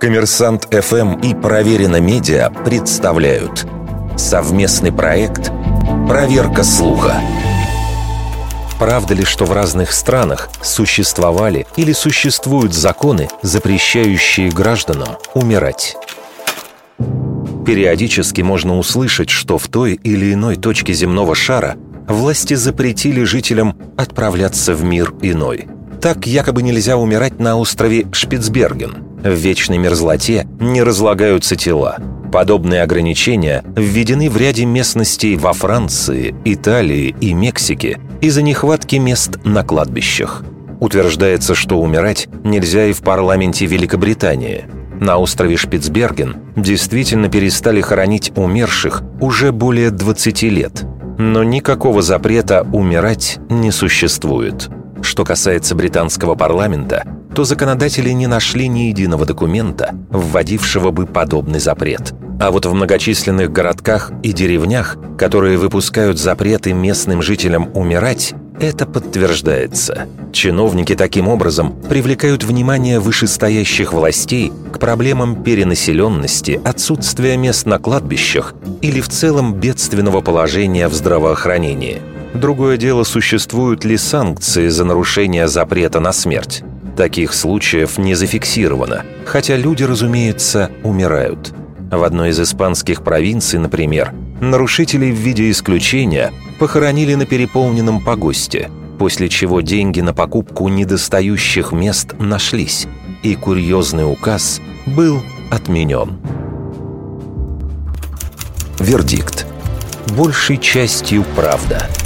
Коммерсант ФМ и Проверено Медиа представляют совместный проект «Проверка слуха». Правда ли, что в разных странах существовали или существуют законы, запрещающие гражданам умирать? Периодически можно услышать, что в той или иной точке земного шара власти запретили жителям отправляться в мир иной. Так якобы нельзя умирать на острове Шпицберген. В вечной мерзлоте не разлагаются тела. Подобные ограничения введены в ряде местностей во Франции, Италии и Мексике из-за нехватки мест на кладбищах. Утверждается, что умирать нельзя и в парламенте Великобритании. На острове Шпицберген действительно перестали хоронить умерших уже более 20 лет. Но никакого запрета умирать не существует. Что касается британского парламента, то законодатели не нашли ни единого документа, вводившего бы подобный запрет. А вот в многочисленных городках и деревнях, которые выпускают запреты местным жителям умирать, это подтверждается. Чиновники таким образом привлекают внимание вышестоящих властей к проблемам перенаселенности, отсутствия мест на кладбищах или в целом бедственного положения в здравоохранении. Другое дело, существуют ли санкции за нарушение запрета на смерть. Таких случаев не зафиксировано, хотя люди, разумеется, умирают. В одной из испанских провинций, например, нарушителей в виде исключения похоронили на переполненном погосте, после чего деньги на покупку недостающих мест нашлись, и курьезный указ был отменен. Вердикт. Большей частью правда –